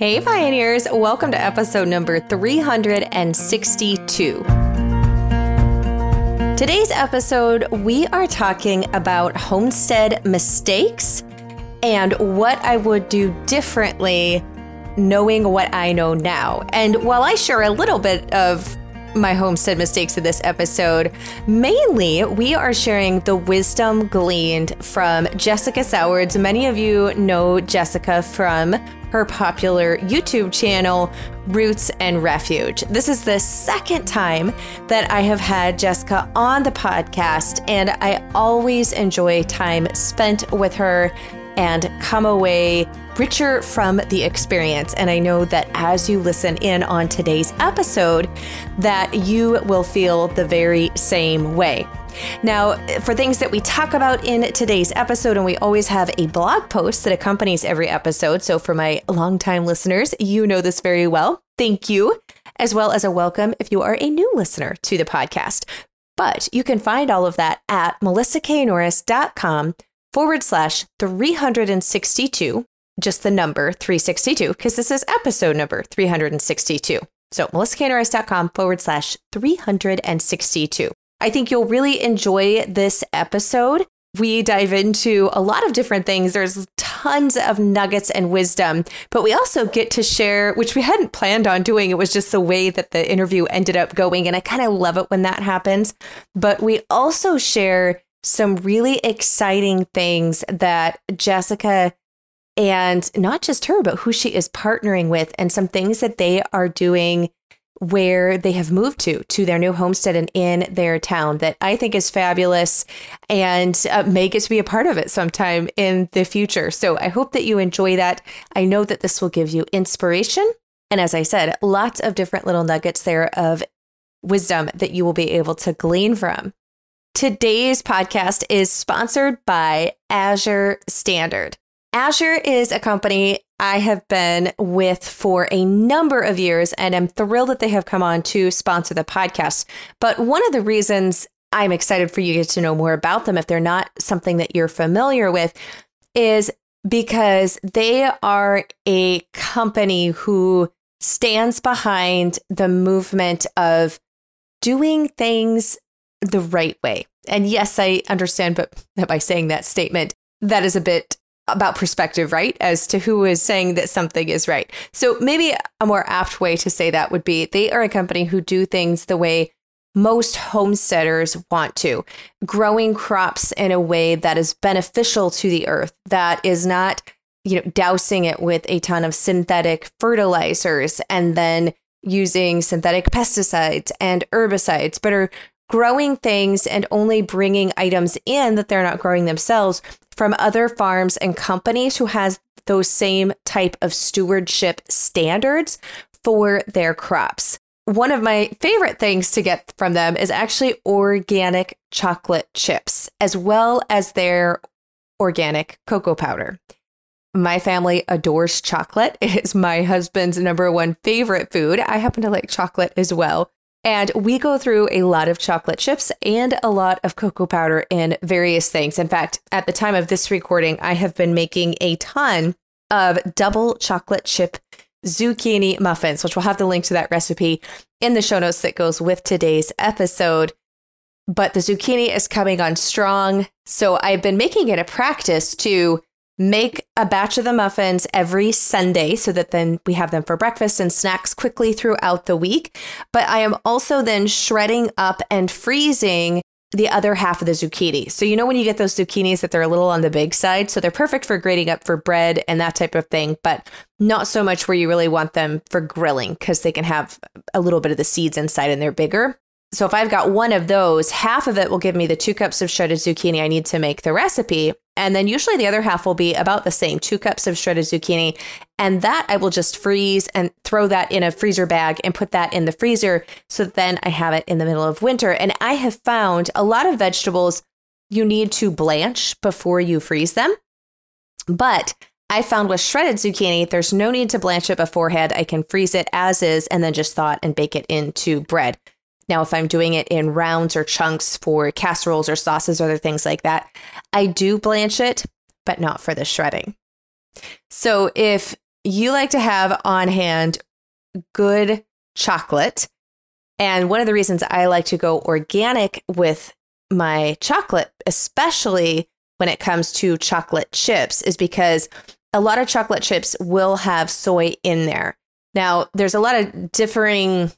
Hey, Pioneers! Welcome to episode number 362. Today's episode, we are talking about homestead mistakes and what I would do differently knowing what I know now. And while I share a little bit of my homestead mistakes in this episode. Mainly, we are sharing the wisdom gleaned from Jessica Sowards. Many of you know Jessica from her popular YouTube channel, Roots and Refuge. This is the second time that I have had Jessica on the podcast, and I always enjoy time spent with her and come away richer from the experience. And I know that as you listen in on today's episode, that you will feel the very same way. Now, for things that we talk about in today's episode, and we always have a blog post that accompanies every episode. So, for my longtime listeners, you know this very well. Thank you, as well as a welcome if you are a new listener to the podcast. But you can find all of that at melissaknorris.com forward slash 362, just the number 362, because this is episode number 362. So melissaknorris.com forward slash 362. I think you'll really enjoy this episode. We dive into a lot of different things. There's tons of nuggets and wisdom, but we also get to share, which we hadn't planned on doing. It was just the way that the interview ended up going. And I kind of love it when that happens. But we also share some really exciting things that Jessica and not just her, but who she is partnering with, and some things that they are doing where they have moved to to their new homestead and in their town that I think is fabulous and uh, may get to be a part of it sometime in the future. So I hope that you enjoy that. I know that this will give you inspiration and as I said, lots of different little nuggets there of wisdom that you will be able to glean from. Today's podcast is sponsored by Azure Standard. Azure is a company I have been with for a number of years, and I'm thrilled that they have come on to sponsor the podcast. But one of the reasons I'm excited for you to know more about them, if they're not something that you're familiar with, is because they are a company who stands behind the movement of doing things the right way. And yes, I understand, but by saying that statement, that is a bit about perspective, right? As to who is saying that something is right. So maybe a more apt way to say that would be they are a company who do things the way most homesteaders want to, growing crops in a way that is beneficial to the earth, that is not, you know, dousing it with a ton of synthetic fertilizers and then using synthetic pesticides and herbicides, but are growing things and only bringing items in that they're not growing themselves from other farms and companies who has those same type of stewardship standards for their crops. One of my favorite things to get from them is actually organic chocolate chips, as well as their organic cocoa powder. My family adores chocolate. It is my husband's number one favorite food. I happen to like chocolate as well. And we go through a lot of chocolate chips and a lot of cocoa powder in various things. In fact, at the time of this recording, I have been making a ton of double chocolate chip zucchini muffins, which we'll have the link to that recipe in the show notes that goes with today's episode. But the zucchini is coming on strong. So I've been making it a practice to make a batch of the muffins every Sunday so that then we have them for breakfast and snacks quickly throughout the week. But I am also then shredding up and freezing the other half of the zucchini. So, you know, when you get those zucchinis that they're a little on the big side, so they're perfect for grating up for bread and that type of thing, but not so much where you really want them for grilling because they can have a little bit of the seeds inside and they're bigger. So, if I've got one of those, half of it will give me the two cups of shredded zucchini I need to make the recipe. And then usually the other half will be about the same two cups of shredded zucchini. And that I will just freeze and throw that in a freezer bag and put that in the freezer. So then I have it in the middle of winter. And I have found a lot of vegetables you need to blanch before you freeze them. But I found with shredded zucchini, there's no need to blanch it beforehand. I can freeze it as is and then just thaw it and bake it into bread. Now, if I'm doing it in rounds or chunks for casseroles or sauces or other things like that, I do blanch it, but not for the shredding. So if you like to have on hand good chocolate. And one of the reasons I like to go organic with my chocolate, especially when it comes to chocolate chips, is because a lot of chocolate chips will have soy in there. Now, there's a lot of differing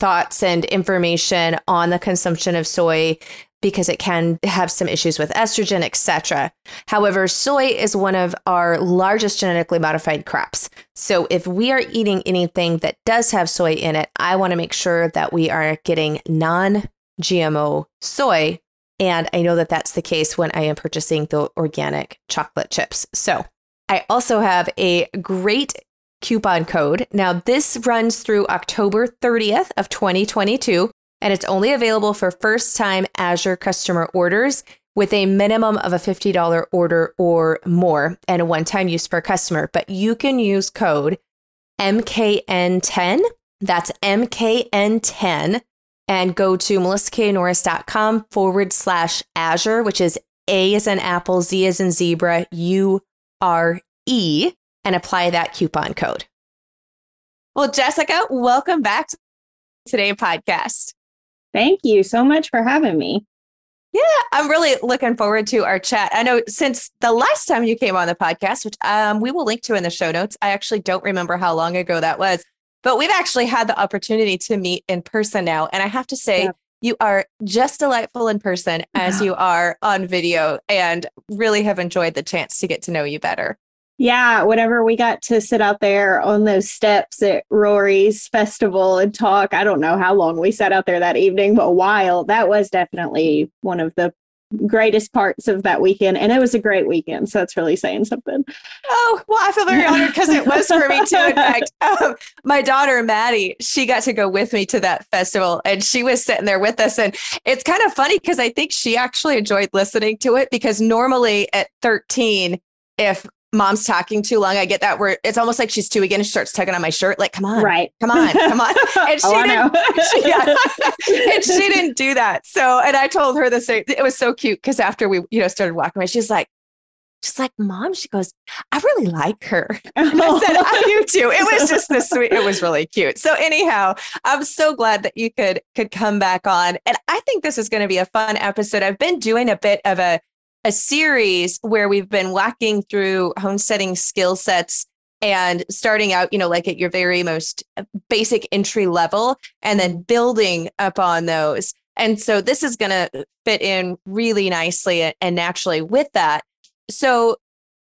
thoughts and information on the consumption of soy because it can have some issues with estrogen, etc. However, soy is one of our largest genetically modified crops. So if we are eating anything that does have soy in it, I want to make sure that we are getting non-GMO soy and I know that that's the case when I am purchasing the organic chocolate chips. So I also have a great coupon code. Now, this runs through October 30th of 2022, and it's only available for first-time Azure customer orders with a minimum of a $50 order or more and a one-time use per customer. But you can use code MKN10. That's MKN10 and go to melissaknorris.com forward slash Azure, which is A as in Apple, Z as in zebra, U R E and apply that coupon code. Well, Jessica, welcome back to today's podcast. Thank you so much for having me. Yeah, I'm really looking forward to our chat. I know since the last time you came on the podcast, which um, we will link to in the show notes, I actually don't remember how long ago that was, but we've actually had the opportunity to meet in person now. And I have to say, yeah. you are just delightful in person as you are on video and really have enjoyed the chance to get to know you better. Yeah, whenever we got to sit out there on those steps at Rory's festival and talk, I don't know how long we sat out there that evening, but a while. That was definitely one of the greatest parts of that weekend. And it was a great weekend. So that's really saying something. Oh, well, I feel very honored because it was for me too. In fact, um, my daughter, Maddie, she got to go with me to that festival and she was sitting there with us. And it's kind of funny because I think she actually enjoyed listening to it because normally at 13, if mom's talking too long. I get that where it's almost like she's two again. She starts tugging on my shirt, like, come on, right, come on, come on. And she oh, didn't, she, yeah. and she didn't do that. So, and I told her the same. It was so cute because after we, you know, started walking away, she's like, she's like, mom, she goes, I really like her. And I said, I do too. It was just the sweet. It was really cute. So anyhow, I'm so glad that you could could come back on. And I think this is going to be a fun episode. I've been doing a bit of a a series where we've been walking through homesteading skill sets and starting out, you know, like at your very most basic entry level and then building upon those. And so this is going to fit in really nicely and naturally with that. So,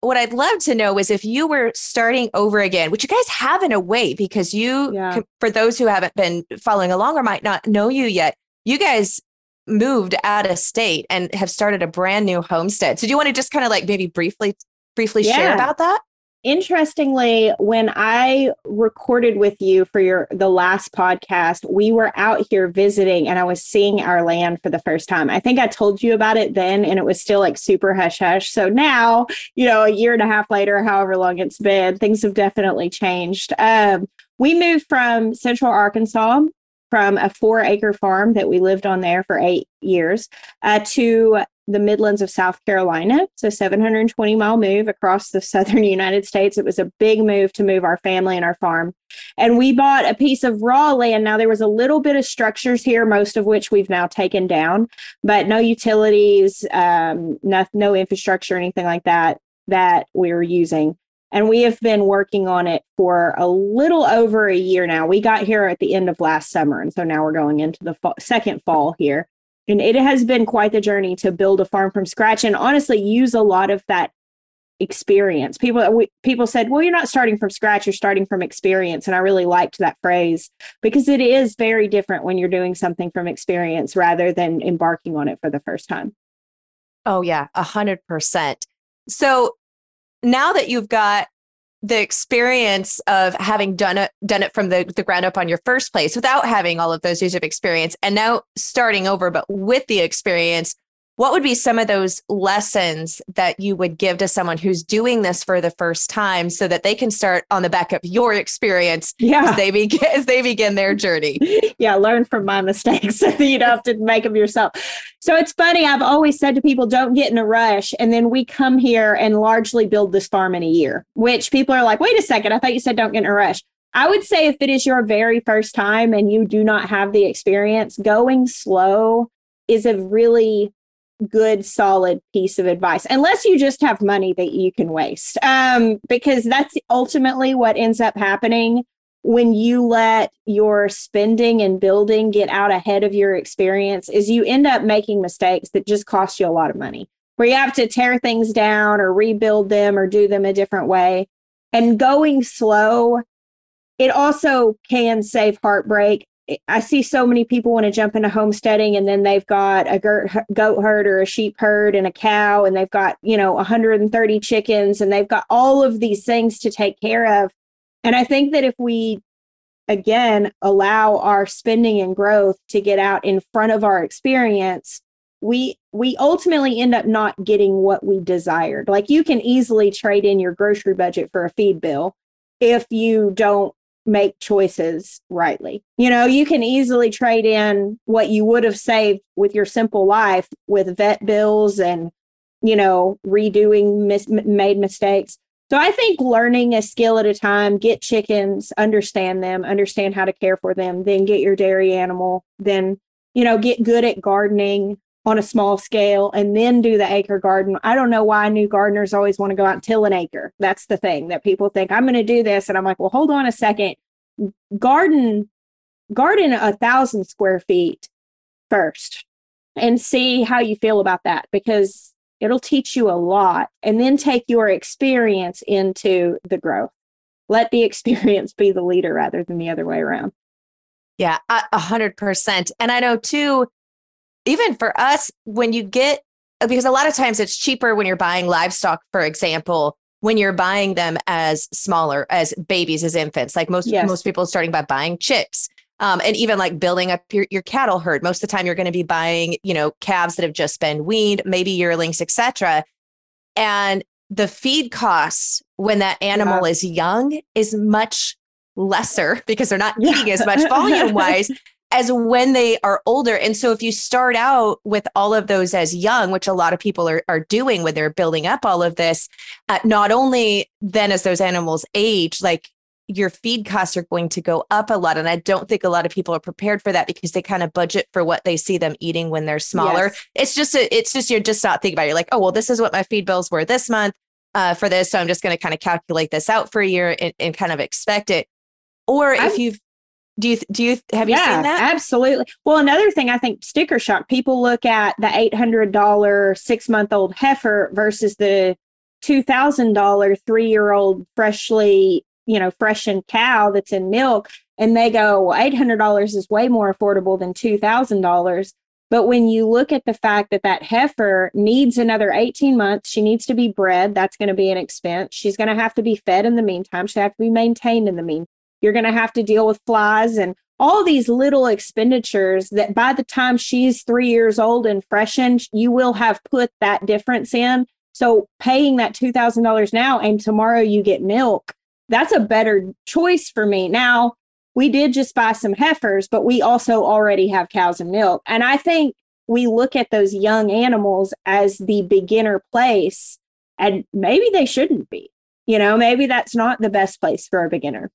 what I'd love to know is if you were starting over again, which you guys have in a way, because you, yeah. for those who haven't been following along or might not know you yet, you guys moved out of state and have started a brand new homestead. So do you want to just kind of like maybe briefly briefly yeah. share about that? Interestingly, when I recorded with you for your the last podcast, we were out here visiting and I was seeing our land for the first time. I think I told you about it then and it was still like super hush hush. So now, you know, a year and a half later, however long it's been, things have definitely changed. Um, we moved from Central Arkansas from a four acre farm that we lived on there for eight years uh, to the Midlands of South Carolina. So 720 mile move across the southern United States. It was a big move to move our family and our farm. And we bought a piece of raw land. Now there was a little bit of structures here, most of which we've now taken down, but no utilities, um, no, no infrastructure, anything like that that we were using. And we have been working on it for a little over a year now. We got here at the end of last summer. And so now we're going into the fall, second fall here. And it has been quite the journey to build a farm from scratch and honestly use a lot of that experience. People uh, we, people said, "Well, you're not starting from scratch, you're starting from experience." And I really liked that phrase because it is very different when you're doing something from experience rather than embarking on it for the first time. Oh yeah, a hundred percent. So now that you've got the experience of having done it done it from the, the ground up on your first place without having all of those years of experience and now starting over but with the experience what would be some of those lessons that you would give to someone who's doing this for the first time so that they can start on the back of your experience yeah. as they begin as they begin their journey? yeah, learn from my mistakes so you don't have to make them yourself. So it's funny, I've always said to people, don't get in a rush. And then we come here and largely build this farm in a year, which people are like, wait a second, I thought you said don't get in a rush. I would say if it is your very first time and you do not have the experience, going slow is a really good solid piece of advice unless you just have money that you can waste. Um, because that's ultimately what ends up happening when you let your spending and building get out ahead of your experience is you end up making mistakes that just cost you a lot of money where you have to tear things down or rebuild them or do them a different way. And going slow it also can save heartbreak I see so many people want to jump into homesteading and then they've got a goat herd or a sheep herd and a cow and they've got, you know, 130 chickens and they've got all of these things to take care of. And I think that if we again allow our spending and growth to get out in front of our experience, we we ultimately end up not getting what we desired. Like you can easily trade in your grocery budget for a feed bill if you don't make choices rightly. You know, you can easily trade in what you would have saved with your simple life with vet bills and, you know, redoing mis- made mistakes. So I think learning a skill at a time, get chickens, understand them, understand how to care for them, then get your dairy animal, then, you know, get good at gardening, on a small scale and then do the acre garden. I don't know why new gardeners always want to go out and till an acre. That's the thing that people think I'm going to do this. And I'm like, well, hold on a second. Garden, garden a thousand square feet first and see how you feel about that because it'll teach you a lot and then take your experience into the growth. Let the experience be the leader rather than the other way around. Yeah, a hundred percent. And I know too, even for us, when you get, because a lot of times it's cheaper when you're buying livestock, for example, when you're buying them as smaller, as babies, as infants. Like most yes. most people starting by buying chicks. Um, and even like building up your, your cattle herd. Most of the time you're going to be buying, you know, calves that have just been weaned, maybe yearlings, etc. And the feed costs when that animal yeah. is young is much lesser because they're not eating yeah. as much volume wise as when they are older. And so if you start out with all of those as young, which a lot of people are, are doing when they're building up all of this, uh, not only then as those animals age, like your feed costs are going to go up a lot. And I don't think a lot of people are prepared for that because they kind of budget for what they see them eating when they're smaller. Yes. It's just, a, it's just, you're just not thinking about it. You're like, oh, well, this is what my feed bills were this month uh, for this. So I'm just going to kind of calculate this out for a year and, and kind of expect it. Or if you've do you do you have you yeah, seen that? Absolutely. Well, another thing I think sticker shock. People look at the eight hundred dollar six month old heifer versus the two thousand dollar three year old freshly you know freshened cow that's in milk, and they go, well, eight hundred dollars is way more affordable than two thousand dollars. But when you look at the fact that that heifer needs another 18 months, she needs to be bred. That's going to be an expense. She's going to have to be fed in the meantime. She have to be maintained in the meantime. You're going to have to deal with flies and all these little expenditures that by the time she's three years old and freshened, you will have put that difference in. So paying that $2,000 now and tomorrow you get milk, that's a better choice for me. Now, we did just buy some heifers, but we also already have cows and milk. And I think we look at those young animals as the beginner place, and maybe they shouldn't be. You know, maybe that's not the best place for a beginner.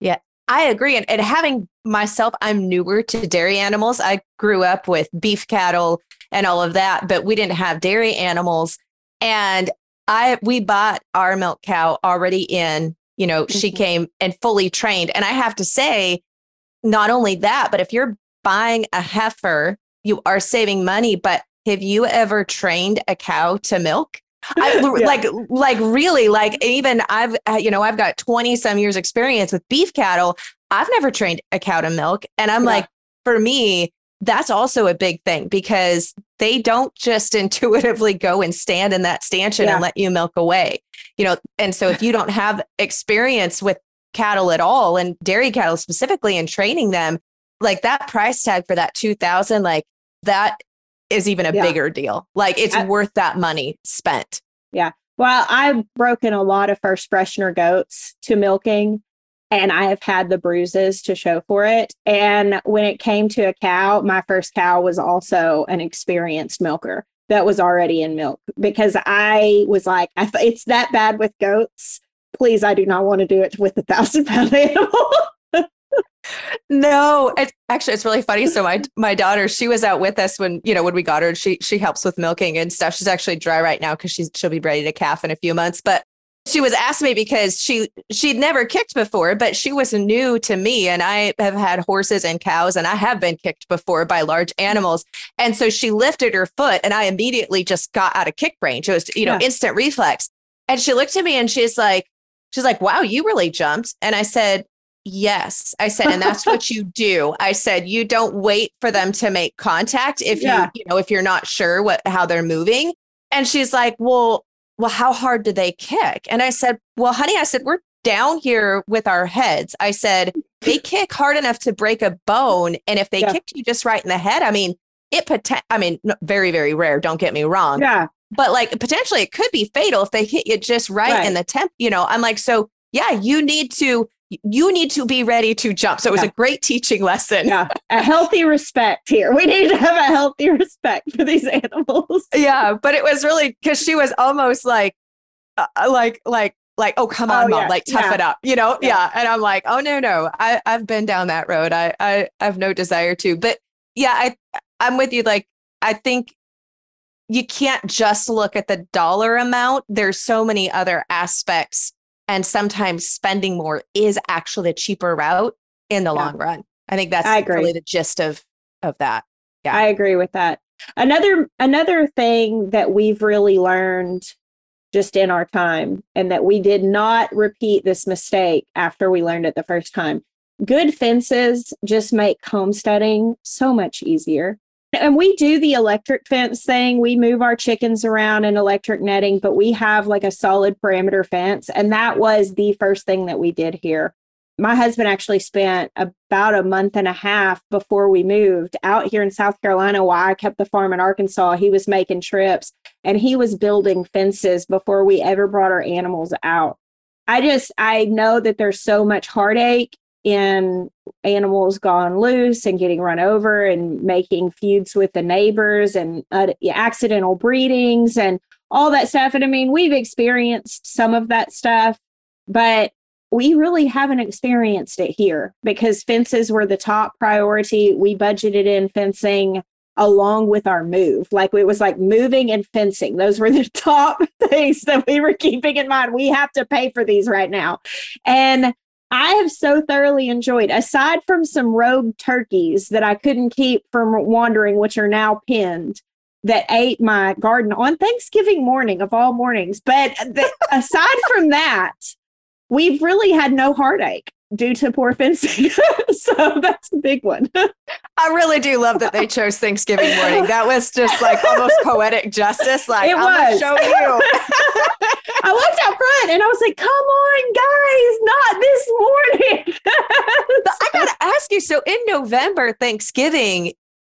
Yeah, I agree. And, and having myself, I'm newer to dairy animals. I grew up with beef cattle and all of that, but we didn't have dairy animals. And I we bought our milk cow already in, you know, mm-hmm. she came and fully trained. And I have to say, not only that, but if you're buying a heifer, you are saving money. But have you ever trained a cow to milk? I, yeah. like like really like even I've uh, you know I've got 20 some years experience with beef cattle. I've never trained a cow to milk and I'm yeah. like for me that's also a big thing because they don't just intuitively go and stand in that stanchion yeah. and let you milk away. You know, and so if you don't have experience with cattle at all and dairy cattle specifically and training them, like that price tag for that 2000 like that is even a Yeah. bigger deal. Like it's I- worth that money spent. Yeah. Well, I've broken a lot of first freshener goats to milking, and I have had the bruises to show for it. And when it came to a cow, my first cow was also an experienced milker that was already in milk because I was like, I, it's that bad with goats. Please, I do not want to do it with a thousand pound animal. No, it's actually it's really funny. So my my daughter, she was out with us when you know when we got her. She she helps with milking and stuff. She's actually dry right now because she's she'll be ready to calf in a few months. But she was asking me because she she'd never kicked before, but she was new to me, and I have had horses and cows, and I have been kicked before by large animals. And so she lifted her foot, and I immediately just got out of kick range. It was you know Yeah. instant reflex. And she looked at me and she's like, she's like, "Wow, you really jumped." And I said, Yes. I said, and that's what you do. I said, you don't wait for them to make contact if Yeah. you, you know, if you're not sure what how they're moving. And she's like, Well, well, how hard do they kick? And I said, Well, honey, I said, we're down here with our heads. I said, they kick hard enough to break a bone. And if they Yeah. kicked you just right in the head, I mean, it poten- I mean, very, very rare, don't get me wrong yeah. but like potentially it could be fatal if they hit you just right, Right. in the temp you know i'm like so yeah you need to you need to be ready to jump so it was Yeah. a great teaching lesson Yeah. A healthy respect here. We need to have a healthy respect for these animals. yeah but it was really because she was almost like uh, like like like oh come on Oh, mom yeah, like tough yeah. it up you know Yeah. yeah. and i'm like oh no no i i've been down that road i i, I have no desire to but yeah i i'm with you like i think you can't just look at the dollar amount there's so many other aspects and sometimes spending more is actually the cheaper route in the Yeah. long run i think that's I agree. really the gist of of that Yeah. I agree with that. Another another thing that we've really learned just in our time and that we did not repeat this mistake after we learned it the first time. Good fences just make homesteading so much easier. And we do the electric fence thing. We move our chickens around in electric netting, but we have like a solid perimeter fence. And that was the first thing that we did here my husband actually spent about a month and a half before we moved out here in South Carolina while I kept the farm in Arkansas. He was making trips and he was building fences before we ever brought our animals out. I just, I know that there's so much heartache in animals gone loose and getting run over and making feuds with the neighbors and uh, accidental breedings and all that stuff. And I mean, we've experienced some of that stuff, but we really haven't experienced it here because fences were the top priority. We budgeted in fencing along with our move. Like it was like moving and fencing. Those were the top things that we were keeping in mind. We have to pay for these right now. And I have so thoroughly enjoyed, aside from some rogue turkeys that I couldn't keep from wandering, which are now pinned, that ate my garden on Thanksgiving morning of all mornings. But aside from that, we've really had no heartache due to poor fencing. so that's a big one. I really do love that they chose Thanksgiving morning. That was just like almost poetic justice. Like, It was. show you. I looked out front and I was like, come on, guys, not this morning. But I gotta ask you. So in November, Thanksgiving,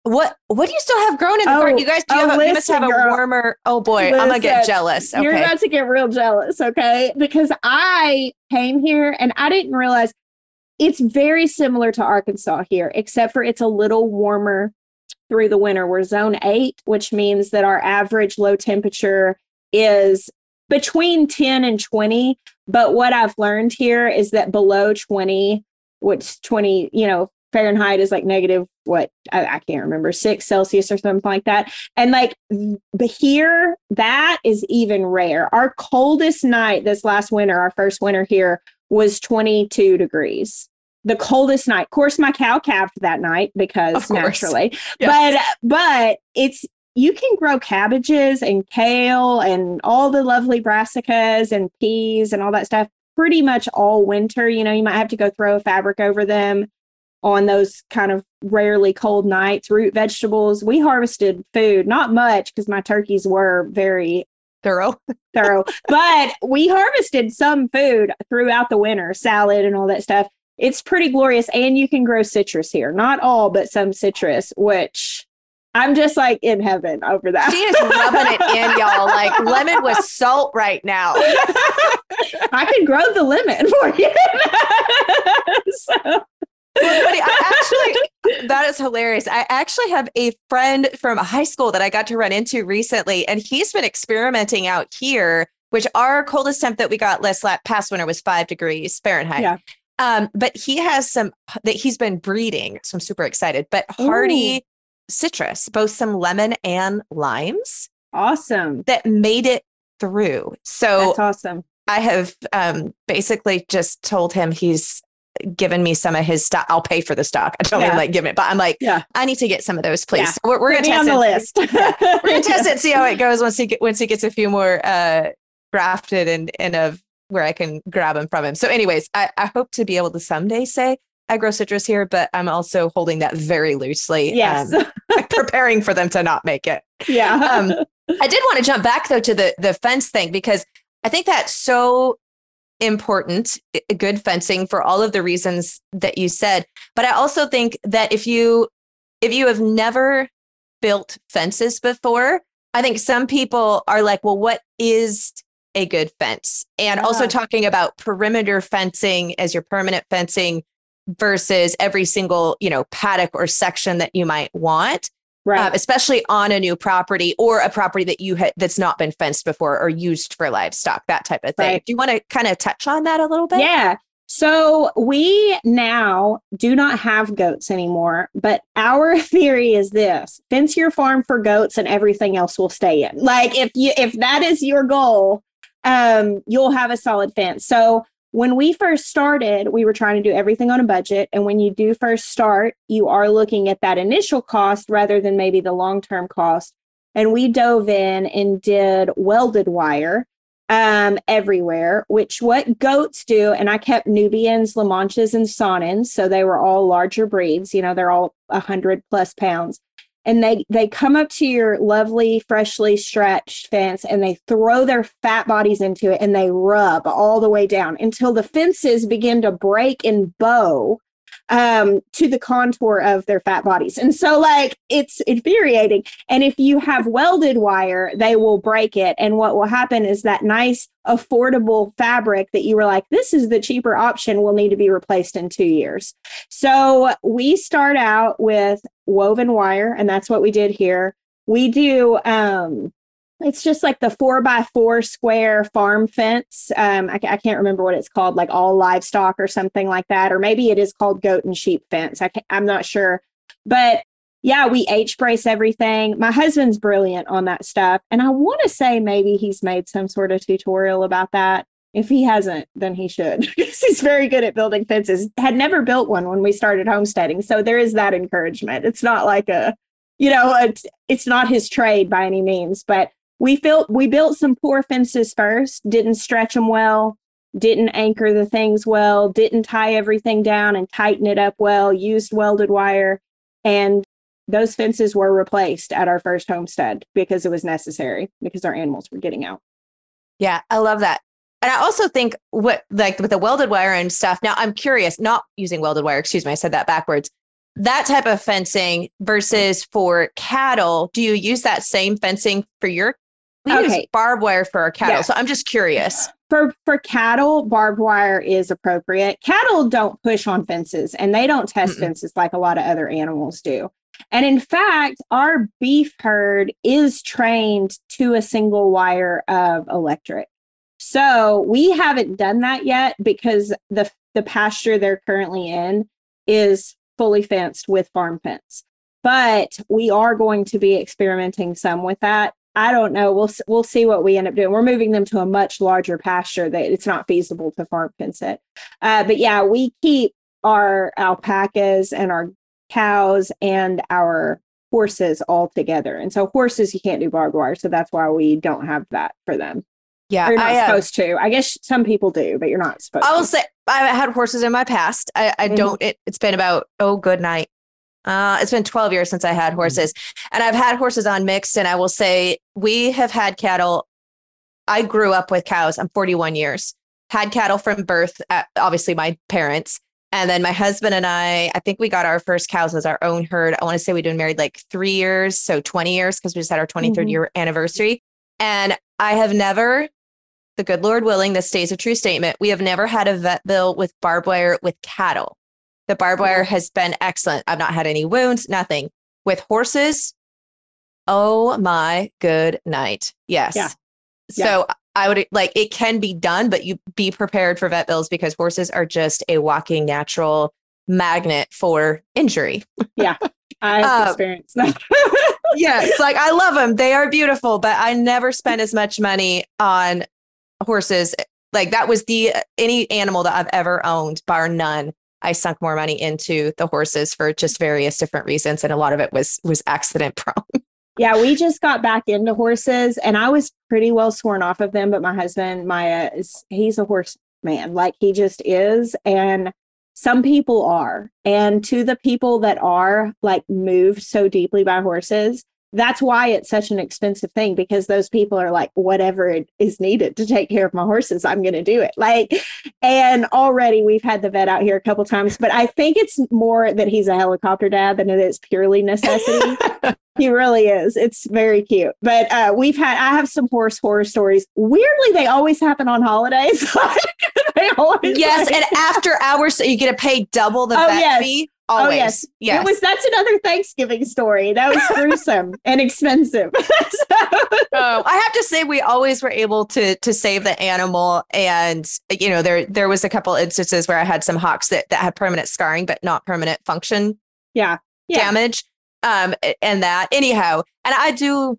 what what do you still have grown in the Oh, garden? You guys do you, oh, have a, you must have a girl. warmer. Oh boy, I'm gonna get Listen, jealous. You're about to get real jealous, okay? Because I came here and I didn't realize it's very similar to Arkansas here, except for it's a little warmer through the winter. We're zone eight, which means that our average low temperature is between 10 and 20. But what I've learned here is that below 20, which 20, you know, Fahrenheit is like negative, what I, I can't remember, six Celsius or something like that. And like but here, that is even rare. Our coldest night this last winter, our first winter here, was 22 degrees. The coldest night. Of course, my cow calved that night because naturally. Yes. But but it's you can grow cabbages and kale and all the lovely brassicas and peas and all that stuff pretty much all winter. You know, you might have to go throw a fabric over them on those kind of rarely cold nights. Root vegetables. We harvested food, not much because my turkeys were very thorough. thorough, but we harvested some food throughout the winter, salad and all that stuff. It's pretty glorious. And you can grow citrus here. Not all, but some citrus, which I'm just like in heaven over that. She is rubbing it in, y'all, like lemon with salt right now. I can grow the lemon for you. so. I that is hilarious. I actually have a friend from high school that I got to run into recently, and he's been experimenting out here, which our coldest temp that we got last past winter was five degrees Fahrenheit. Yeah. Um, but he has some that he's been breeding, so I'm super excited. But hardy Ooh. citrus, both some lemon and limes. Awesome. That made it through. So that's awesome. I have um, basically just told him he's given me some of his stock. I'll pay for the stock. I don't yeah. like give it, but I'm like, yeah, I need to get some of those, please. Yeah. we're, we're gonna test on it. the list. yeah. We're gonna test it, see how it goes once he get, once he gets a few more uh, grafted and and of where I can grab them from him. So, anyways, I, I hope to be able to someday say I grow citrus here, but I'm also holding that very loosely. Yes, um, preparing for them to not make it. Yeah. um, I did want to jump back though to the the fence thing because I think that's so important eh, good fencing for all of the reasons that you said but i also think that if you if you have never built fences before i think some people are like well what is a good fence and yeah. also talking about perimeter fencing as your permanent fencing versus every single you know paddock or section that you might want right. Um, especially on a new property or a property that you had that's not been fenced before or used for livestock, that type of thing. Right. Do you want to kind of touch on that a little bit? Yeah. So we now do not have goats anymore, but our theory is this: fence your farm for goats, and everything else will stay in. Like if you if that is your goal, um, you'll have a solid fence. So when we first started, we were trying to do everything on a budget. And when you do first start, you are looking at that initial cost rather than maybe the long term cost. And we dove in and did welded wire um, everywhere, which what goats do. And I kept Nubians, LaManchas, and Saanens. So they were all larger breeds. You know, they're all 100 plus pounds and they they come up to your lovely freshly stretched fence and they throw their fat bodies into it and they rub all the way down until the fences begin to break and bow um, to the contour of their fat bodies. And so, like, it's infuriating. And if you have welded wire, they will break it. And what will happen is that nice, affordable fabric that you were like, this is the cheaper option, will need to be replaced in two years. So, we start out with woven wire, and that's what we did here. We do um, it's just like the four by four square farm fence. Um, I, I, can't remember what it's called, like all livestock or something like that, or maybe it is called goat and sheep fence. I I'm not sure, but yeah, we H brace everything. My husband's brilliant on that stuff, and I want to say maybe he's made some sort of tutorial about that. If he hasn't, then he should because he's very good at building fences. Had never built one when we started homesteading, so there is that encouragement. It's not like a, you know, a, it's not his trade by any means, but we built we built some poor fences first didn't stretch them well didn't anchor the things well didn't tie everything down and tighten it up well used welded wire and those fences were replaced at our first homestead because it was necessary because our animals were getting out yeah i love that and i also think what like with the welded wire and stuff now i'm curious not using welded wire excuse me i said that backwards that type of fencing versus for cattle do you use that same fencing for your we okay. use barbed wire for our cattle. Yeah. So I'm just curious. For for cattle, barbed wire is appropriate. Cattle don't push on fences and they don't test Mm-mm. fences like a lot of other animals do. And in fact, our beef herd is trained to a single wire of electric. So we haven't done that yet because the the pasture they're currently in is fully fenced with farm fence. But we are going to be experimenting some with that I don't know. We'll we'll see what we end up doing. We're moving them to a much larger pasture that it's not feasible to farm fence it. Uh, but yeah, we keep our alpacas and our cows and our horses all together. And so horses you can't do barbed wire, so that's why we don't have that for them. Yeah, you're not I, uh, supposed to. I guess some people do, but you're not supposed. To. I will to. say I've had horses in my past. I, I mm-hmm. don't. It, it's been about oh good night uh, it's been 12 years since I had mm-hmm. horses, and I've had horses on mixed. And I will say, we have had cattle. I grew up with cows. I'm 41 years. Had cattle from birth, at, obviously, my parents. And then my husband and I, I think we got our first cows as our own herd. I want to say we've been married like three years, so 20 years, because we just had our 23rd mm-hmm. year anniversary. And I have never, the good Lord willing, this stays a true statement. We have never had a vet bill with barbed wire with cattle. The barbed wire has been excellent. I've not had any wounds, nothing. With horses, oh my good night. Yes. Yeah. So yeah. I would like it can be done, but you be prepared for vet bills because horses are just a walking natural magnet for injury. Yeah. I've um, experienced that. yes, like I love them. They are beautiful, but I never spent as much money on horses. Like that was the uh, any animal that I've ever owned, bar none. I sunk more money into the horses for just various different reasons, and a lot of it was was accident prone. Yeah, we just got back into horses, and I was pretty well sworn off of them. But my husband, Maya, is he's a horse man, like he just is, and some people are. And to the people that are like moved so deeply by horses, that's why it's such an expensive thing because those people are like whatever it is needed to take care of my horses i'm going to do it. Like and already we've had the vet out here a couple times but i think it's more that he's a helicopter dad than it is purely necessity. He really is. It's very cute. But uh, we've had i have some horse horror stories. Weirdly they always happen on holidays. Always yes like- and after hours so you get to pay double the oh, vet yes. fee Always. Oh, yes. yes. It was that's another Thanksgiving story. That was gruesome and expensive. so. oh, I have to say we always were able to to save the animal. And you know, there there was a couple instances where I had some hawks that, that had permanent scarring, but not permanent function yeah. yeah. damage. Um and that anyhow. And I do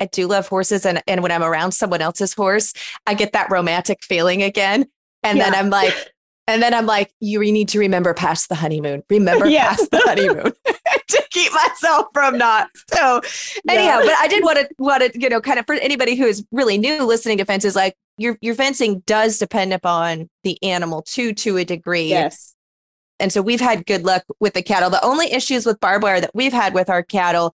I do love horses and, and when I'm around someone else's horse, I get that romantic feeling again. And yeah. then I'm like, and then I'm like, you need to remember past the honeymoon. Remember yes. past the honeymoon to keep myself from not. So anyhow, yeah. but I did want to want to, you know, kind of for anybody who is really new listening to fences, like your your fencing does depend upon the animal too, to a degree. Yes. And so we've had good luck with the cattle. The only issues with barbed wire that we've had with our cattle,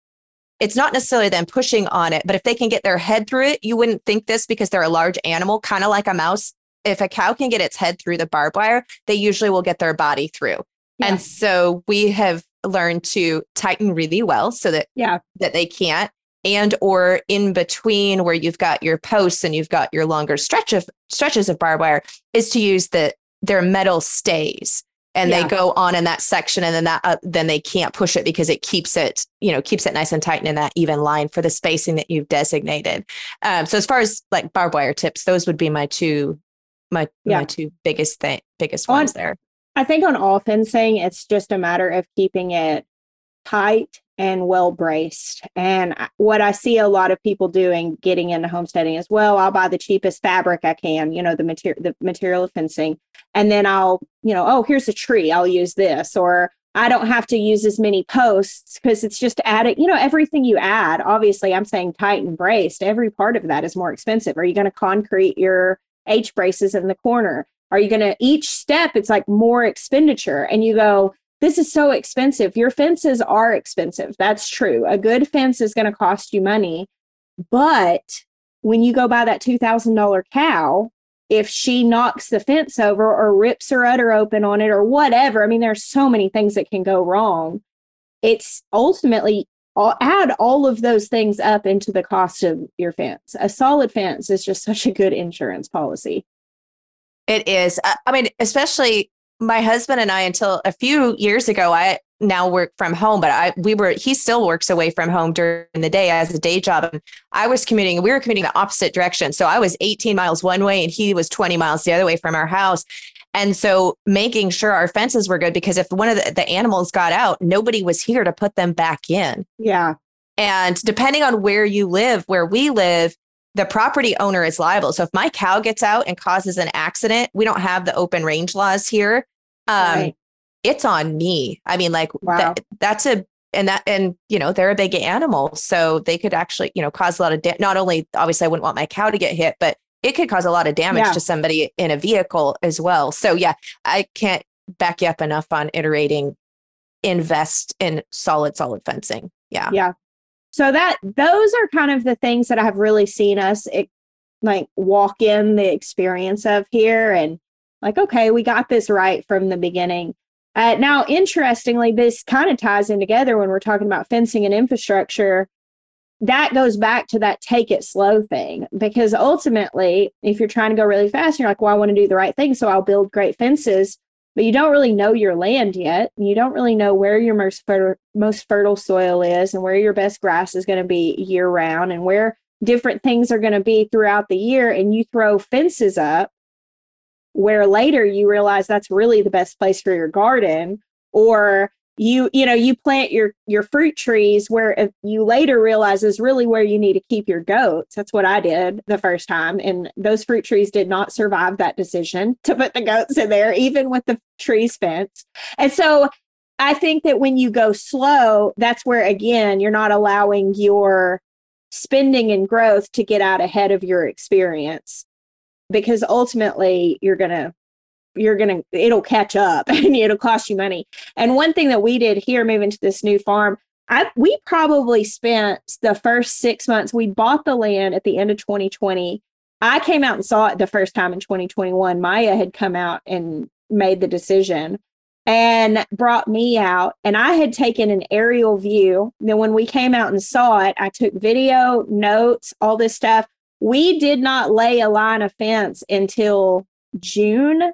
it's not necessarily them pushing on it, but if they can get their head through it, you wouldn't think this because they're a large animal, kind of like a mouse if a cow can get its head through the barbed wire, they usually will get their body through. Yeah. And so we have learned to tighten really well so that yeah that they can't and or in between where you've got your posts and you've got your longer stretch of stretches of barbed wire is to use the their metal stays and yeah. they go on in that section and then that uh, then they can't push it because it keeps it you know keeps it nice and tight and in that even line for the spacing that you've designated um, so as far as like barbed wire tips those would be my two my yeah. my two biggest thing biggest on, ones there. I think on all fencing, it's just a matter of keeping it tight and well braced. And what I see a lot of people doing, getting into homesteading as well, I'll buy the cheapest fabric I can, you know, the material, the material of fencing, and then I'll, you know, oh, here's a tree, I'll use this, or I don't have to use as many posts because it's just adding, you know, everything you add. Obviously, I'm saying tight and braced. Every part of that is more expensive. Are you going to concrete your H braces in the corner? Are you going to each step? It's like more expenditure. And you go, this is so expensive. Your fences are expensive. That's true. A good fence is going to cost you money. But when you go buy that $2,000 cow, if she knocks the fence over or rips her udder open on it or whatever, I mean, there's so many things that can go wrong. It's ultimately I'll add all of those things up into the cost of your fence. A solid fence is just such a good insurance policy. It is. Uh, I mean, especially my husband and I, until a few years ago, I now work from home, but I we were he still works away from home during the day as a day job. And I was commuting, we were commuting the opposite direction. So I was 18 miles one way and he was 20 miles the other way from our house. And so making sure our fences were good because if one of the, the animals got out, nobody was here to put them back in. Yeah. And depending on where you live, where we live, the property owner is liable. So if my cow gets out and causes an accident, we don't have the open range laws here. Um, right. It's on me. I mean, like wow. that, that's a and that and you know they're a big animal, so they could actually you know cause a lot of da- not only obviously I wouldn't want my cow to get hit, but it could cause a lot of damage yeah. to somebody in a vehicle as well. So yeah, I can't back you up enough on iterating invest in solid solid fencing. Yeah. Yeah. So that those are kind of the things that I've really seen us it, like walk in the experience of here and like okay, we got this right from the beginning. Uh, now, interestingly, this kind of ties in together when we're talking about fencing and infrastructure. That goes back to that take it slow thing because ultimately, if you're trying to go really fast, you're like, well, I want to do the right thing. So I'll build great fences, but you don't really know your land yet. You don't really know where your most, fer- most fertile soil is and where your best grass is going to be year round and where different things are going to be throughout the year. And you throw fences up where later you realize that's really the best place for your garden or you you know you plant your your fruit trees where you later realize is really where you need to keep your goats. That's what i did the first time and those fruit trees did not survive that decision to put the goats in there even with the trees fence and so i think that when you go slow that's where again you're not allowing your spending and growth to get out ahead of your experience because ultimately you're going to you're to it'll catch up and it'll cost you money. And one thing that we did here moving to this new farm, I we probably spent the first 6 months we bought the land at the end of 2020. I came out and saw it the first time in 2021. Maya had come out and made the decision and brought me out and I had taken an aerial view. Then when we came out and saw it, I took video, notes, all this stuff. We did not lay a line of fence until June.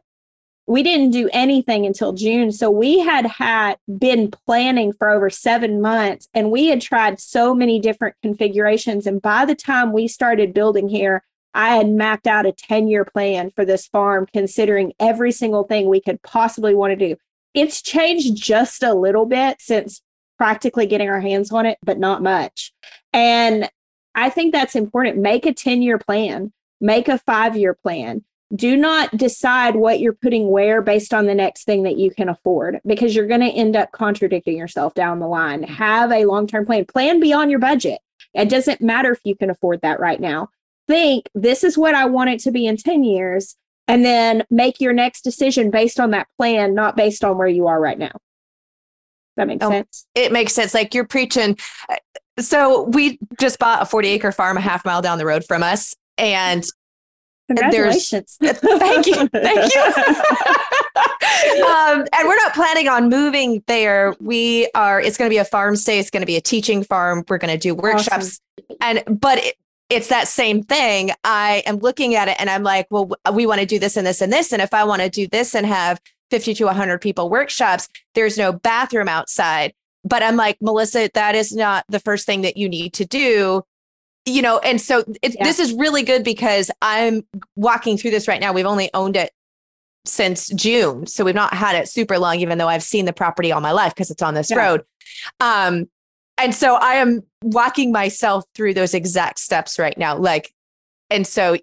We didn't do anything until June. So we had had been planning for over 7 months and we had tried so many different configurations and by the time we started building here, I had mapped out a 10-year plan for this farm considering every single thing we could possibly want to do. It's changed just a little bit since practically getting our hands on it, but not much. And I think that's important. Make a 10 year plan, make a five year plan. Do not decide what you're putting where based on the next thing that you can afford because you're going to end up contradicting yourself down the line. Have a long term plan, plan beyond your budget. It doesn't matter if you can afford that right now. Think this is what I want it to be in 10 years, and then make your next decision based on that plan, not based on where you are right now. That makes oh, sense. It makes sense. Like you're preaching. Uh, so we just bought a 40 acre farm a half mile down the road from us. And Congratulations. There's, thank you. Thank you. um, and we're not planning on moving there. We are, it's going to be a farm stay. It's going to be a teaching farm. We're going to do workshops. Awesome. And, but it, it's that same thing. I am looking at it and I'm like, well, we want to do this and this and this. And if I want to do this and have 50 to 100 people workshops, there's no bathroom outside but I'm like, Melissa, that is not the first thing that you need to do. You know, and so it, yeah. this is really good because I'm walking through this right now. We've only owned it since June. So we've not had it super long, even though I've seen the property all my life because it's on this yeah. road. Um, and so I am walking myself through those exact steps right now. Like, and so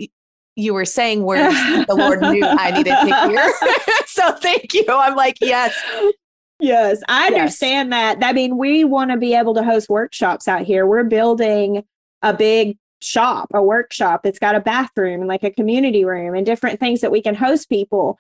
you were saying words the Lord knew I needed to hear. so thank you. I'm like, yes, Yes, I understand yes. that. I mean, we want to be able to host workshops out here. We're building a big shop, a workshop that's got a bathroom and like a community room and different things that we can host people.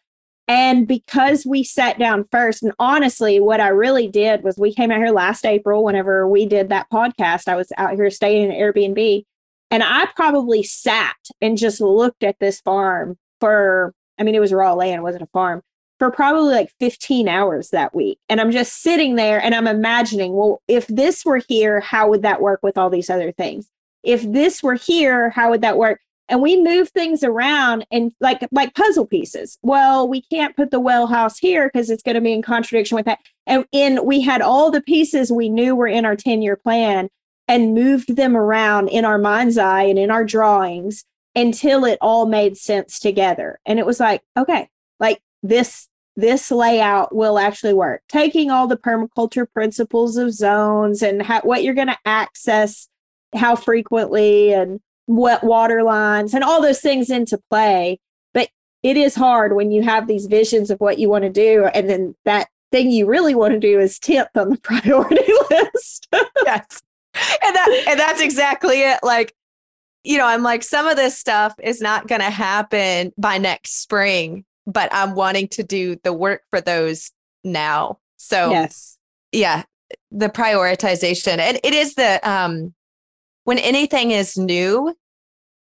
And because we sat down first, and honestly, what I really did was we came out here last April whenever we did that podcast. I was out here staying in an Airbnb and I probably sat and just looked at this farm for, I mean, it was raw land, it wasn't a farm for probably like 15 hours that week. And I'm just sitting there and I'm imagining, well, if this were here, how would that work with all these other things? If this were here, how would that work? And we move things around and like like puzzle pieces. Well, we can't put the well house here because it's going to be in contradiction with that. And in we had all the pieces we knew were in our 10-year plan and moved them around in our mind's eye and in our drawings until it all made sense together. And it was like, okay, like this this layout will actually work. Taking all the permaculture principles of zones and how, what you're going to access, how frequently, and what water lines, and all those things into play. But it is hard when you have these visions of what you want to do, and then that thing you really want to do is 10th on the priority list. yes. And that and that's exactly it. Like, you know, I'm like, some of this stuff is not going to happen by next spring but I'm wanting to do the work for those now. So yes, yeah, the prioritization and it is the um when anything is new,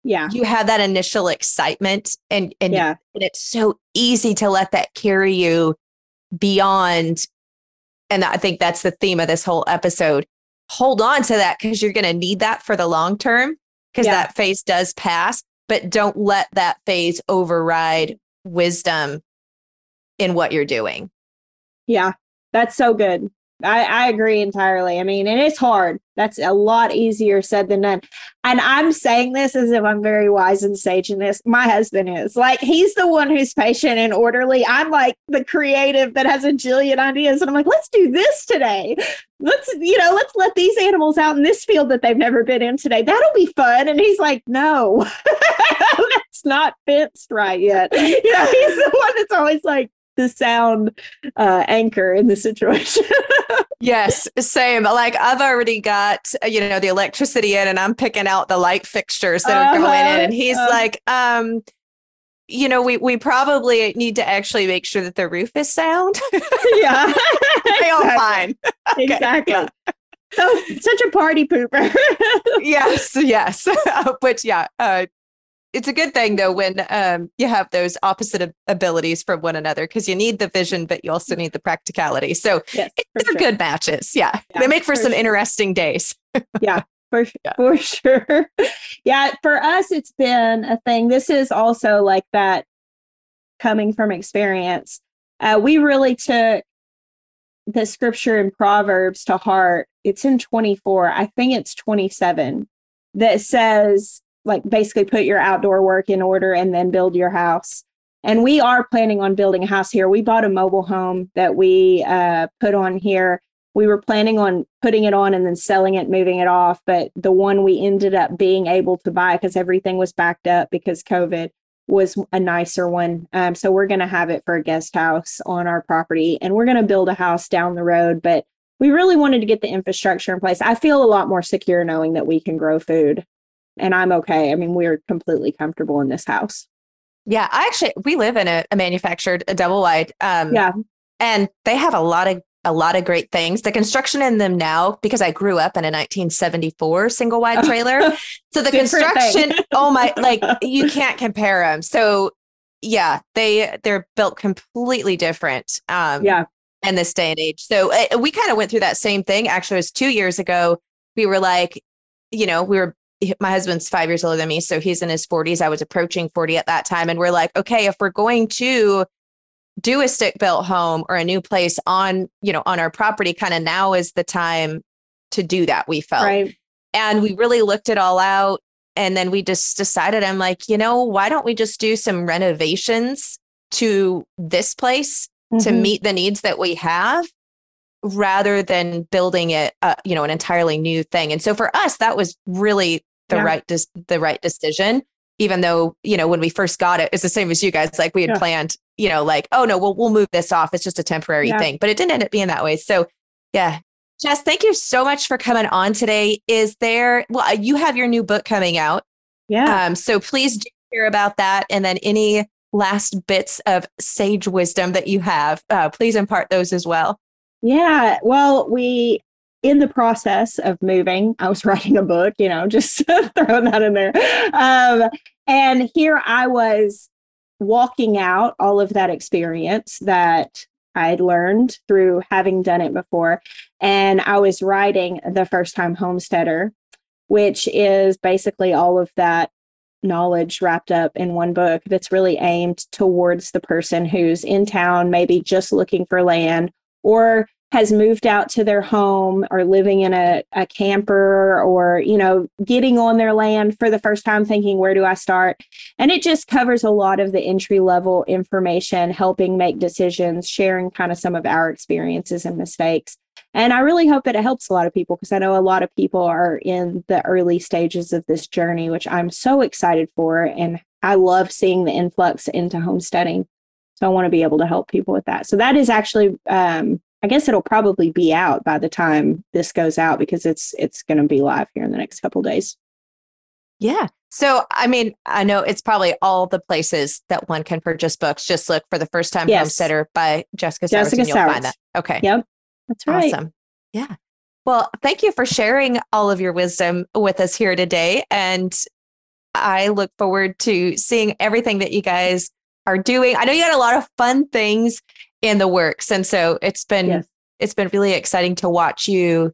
yeah, you have that initial excitement and and, yeah. and it's so easy to let that carry you beyond, and I think that's the theme of this whole episode. Hold on to that because you're going to need that for the long term because yeah. that phase does pass, but don't let that phase override wisdom in what you're doing. Yeah, that's so good. I, I agree entirely. I mean, and it's hard. That's a lot easier said than done. And I'm saying this as if I'm very wise and sage in this. My husband is like, he's the one who's patient and orderly. I'm like the creative that has a jillion ideas. And I'm like, let's do this today. Let's, you know, let's let these animals out in this field that they've never been in today. That'll be fun. And he's like, no, that's not fenced right yet. You know, he's the one that's always like, the sound uh, anchor in the situation. yes, same. Like I've already got you know the electricity in, and I'm picking out the light fixtures that uh-huh. are going in, and he's uh-huh. like, um, you know, we we probably need to actually make sure that the roof is sound. yeah, they all fine. Okay. Exactly. Yeah. So such a party pooper. yes, yes. Which yeah, uh, it's a good thing though when um, you have those opposite abilities from one another because you need the vision, but you also need the practicality. So yes, they're sure. good matches. Yeah. yeah they make for, for some sure. interesting days. yeah. For, yeah. for sure. yeah. For us, it's been a thing. This is also like that coming from experience. Uh, we really took the scripture in Proverbs to heart. It's in 24, I think it's 27, that says, like basically put your outdoor work in order and then build your house. And we are planning on building a house here. We bought a mobile home that we uh, put on here. We were planning on putting it on and then selling it, moving it off. But the one we ended up being able to buy because everything was backed up because COVID was a nicer one. Um, so we're going to have it for a guest house on our property and we're going to build a house down the road. But we really wanted to get the infrastructure in place. I feel a lot more secure knowing that we can grow food and I'm okay. I mean, we're completely comfortable in this house. Yeah, I actually we live in a, a manufactured a double wide. Um, yeah, and they have a lot of a lot of great things. The construction in them now, because I grew up in a 1974 single wide trailer, so the construction, oh my, like you can't compare them. So yeah, they they're built completely different. Um, yeah, in this day and age. So uh, we kind of went through that same thing. Actually, it was two years ago. We were like, you know, we were my husband's five years older than me. So he's in his 40s. I was approaching 40 at that time. And we're like, okay, if we're going to do a stick built home or a new place on, you know, on our property, kind of now is the time to do that, we felt. Right. And we really looked it all out. And then we just decided, I'm like, you know, why don't we just do some renovations to this place mm-hmm. to meet the needs that we have? Rather than building it uh, you know an entirely new thing. And so for us that was really the yeah. right des- the right decision even though you know when we first got it it's the same as you guys like we had yeah. planned you know like oh no we'll, we'll move this off. It's just a temporary yeah. thing. But it didn't end up being that way. So yeah. Jess thank you so much for coming on today. Is there well you have your new book coming out. Yeah. Um so please do hear about that. And then any last bits of sage wisdom that you have uh, please impart those as well yeah. Well, we, in the process of moving, I was writing a book, you know, just throwing that in there. Um, and here I was walking out all of that experience that I'd learned through having done it before. And I was writing The First Time Homesteader, which is basically all of that knowledge wrapped up in one book that's really aimed towards the person who's in town, maybe just looking for land or has moved out to their home or living in a, a camper or you know getting on their land for the first time thinking where do i start? And it just covers a lot of the entry level information helping make decisions sharing kind of some of our experiences and mistakes. And i really hope that it helps a lot of people because i know a lot of people are in the early stages of this journey which i'm so excited for and i love seeing the influx into homesteading. So I want to be able to help people with that. So that is actually, um, I guess it'll probably be out by the time this goes out because it's it's going to be live here in the next couple days. Yeah. So I mean, I know it's probably all the places that one can purchase books. Just look for the first time yes. homesteader by Jessica Jessica You'll find that. Okay. Yep. That's right. Awesome. Yeah. Well, thank you for sharing all of your wisdom with us here today. And I look forward to seeing everything that you guys are doing. I know you got a lot of fun things in the works. And so it's been yes. it's been really exciting to watch you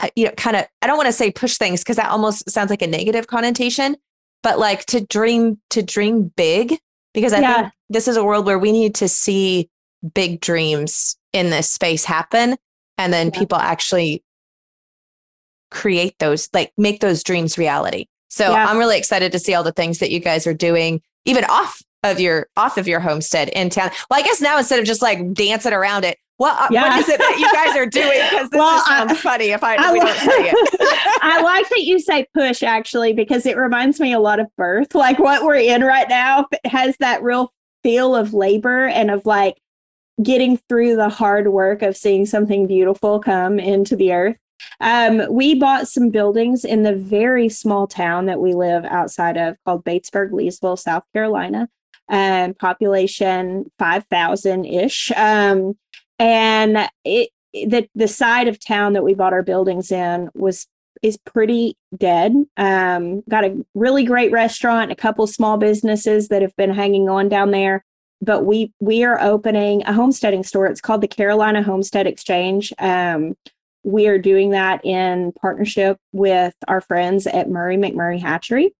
uh, you know kind of I don't want to say push things because that almost sounds like a negative connotation, but like to dream to dream big because I yeah. think this is a world where we need to see big dreams in this space happen and then yeah. people actually create those like make those dreams reality. So yeah. I'm really excited to see all the things that you guys are doing even off of your off of your homestead in town. Well, I guess now instead of just like dancing around it, what yeah. what is it that you guys are doing? Because this well, sounds I, funny if I, I we don't say it. I like that you say push actually because it reminds me a lot of birth. Like what we're in right now has that real feel of labor and of like getting through the hard work of seeing something beautiful come into the earth. Um, we bought some buildings in the very small town that we live outside of called Batesburg, Leesville, South Carolina. Um, population 5,000 ish. Um, and it, the, the side of town that we bought our buildings in was is pretty dead. Um, got a really great restaurant, a couple small businesses that have been hanging on down there. But we we are opening a homesteading store. It's called the Carolina Homestead Exchange. Um, we are doing that in partnership with our friends at Murray McMurray Hatchery.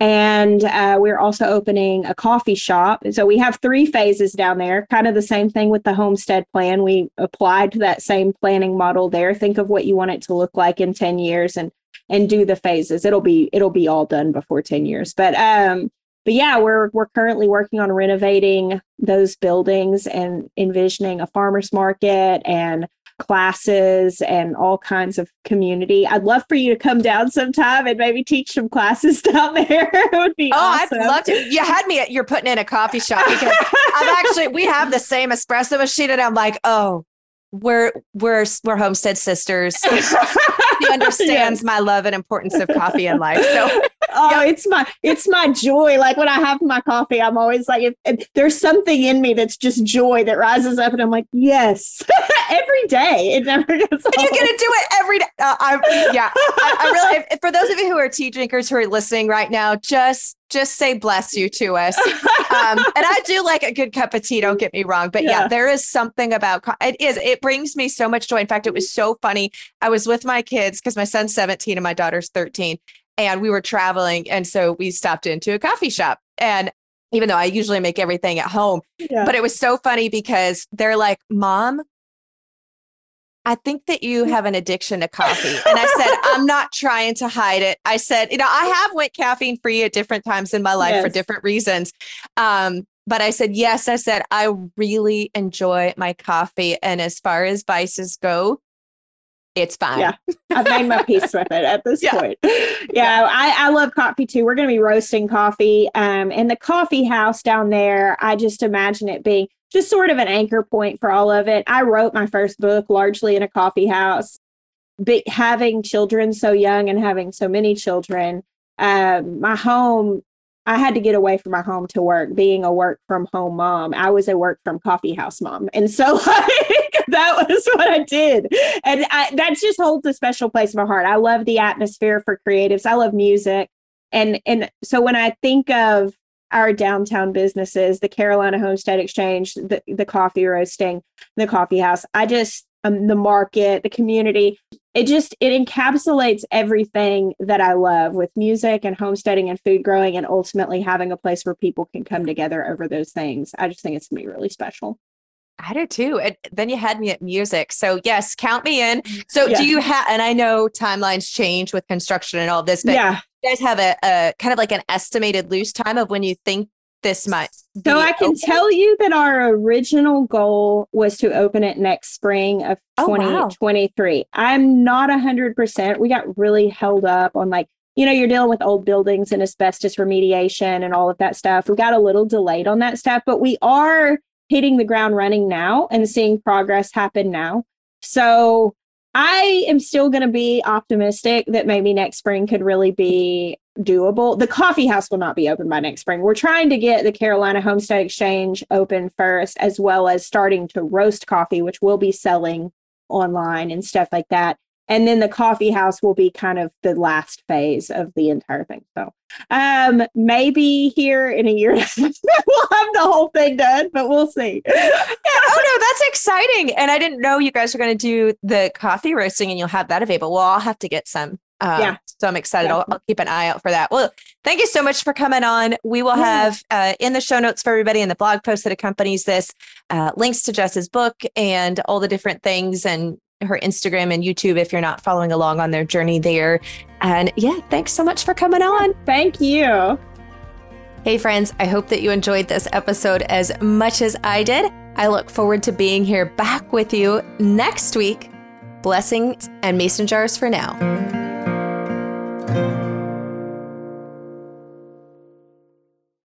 And uh, we're also opening a coffee shop. So we have three phases down there, kind of the same thing with the homestead plan. We applied that same planning model there. Think of what you want it to look like in 10 years and and do the phases. It'll be it'll be all done before 10 years. But um but yeah, we're we're currently working on renovating those buildings and envisioning a farmers market and classes and all kinds of community. I'd love for you to come down sometime and maybe teach some classes down there. it would be oh, awesome. I'd love to. You had me at you're putting in a coffee shop because I'm actually we have the same espresso machine and I'm like, oh, we're we're we're homestead sisters. he understands yes. my love and importance of coffee in life. So oh, it's my it's my joy. Like when I have my coffee, I'm always like, if, if there's something in me that's just joy that rises up, and I'm like, yes, every day. It never gets. And you get to do it every day. Uh, I, yeah, I, I really. For those of you who are tea drinkers who are listening right now, just just say bless you to us. Um, and I do like a good cup of tea, don't get me wrong. But yeah. yeah, there is something about it is, it brings me so much joy. In fact, it was so funny. I was with my kids because my son's 17 and my daughter's 13 and we were traveling. And so we stopped into a coffee shop. And even though I usually make everything at home, yeah. but it was so funny because they're like, Mom, I think that you have an addiction to coffee. And I said, I'm not trying to hide it. I said, you know, I have went caffeine free at different times in my life yes. for different reasons. Um, but I said, yes, I said, I really enjoy my coffee. And as far as vices go, it's fine. Yeah. I've made my peace with it at this yeah. point. Yeah, yeah. I, I love coffee too. We're going to be roasting coffee. Um, and the coffee house down there, I just imagine it being just sort of an anchor point for all of it. I wrote my first book largely in a coffee house. But having children so young and having so many children, um, my home I had to get away from my home to work. Being a work from home mom, I was a work from coffee house mom, and so like, that was what I did, and I, that just holds a special place in my heart. I love the atmosphere for creatives. I love music, and and so when I think of our downtown businesses, the Carolina Homestead Exchange, the the coffee roasting, the coffee house, I just um, the market, the community. It just it encapsulates everything that I love with music and homesteading and food growing, and ultimately having a place where people can come together over those things. I just think it's gonna be really special. I do too. And then you had me at music. So yes, count me in. So yeah. do you have and I know timelines change with construction and all this, but yeah. you guys have a, a kind of like an estimated loose time of when you think this might. So I can open? tell you that our original goal was to open it next spring of oh, 2023. Wow. I'm not 100%. We got really held up on like, you know, you're dealing with old buildings and asbestos remediation and all of that stuff. We got a little delayed on that stuff, but we are hitting the ground running now and seeing progress happen now. So I am still going to be optimistic that maybe next spring could really be doable. The coffee house will not be open by next spring. We're trying to get the Carolina Homestead Exchange open first, as well as starting to roast coffee, which we'll be selling online and stuff like that. And then the coffee house will be kind of the last phase of the entire thing. So um maybe here in a year we'll have the whole thing done, but we'll see. yeah, oh no, that's exciting. And I didn't know you guys were going to do the coffee roasting and you'll have that available. Well, I'll have to get some. Um, yeah. So I'm excited. Yeah. I'll, I'll, keep an eye out for that. Well, thank you so much for coming on. We will have uh, in the show notes for everybody in the blog post that accompanies this uh, links to Jess's book and all the different things and her Instagram and YouTube if you're not following along on their journey there. And yeah, thanks so much for coming on. Thank you. Hey, friends, I hope that you enjoyed this episode as much as I did. I look forward to being here back with you next week. Blessings and mason jars for now.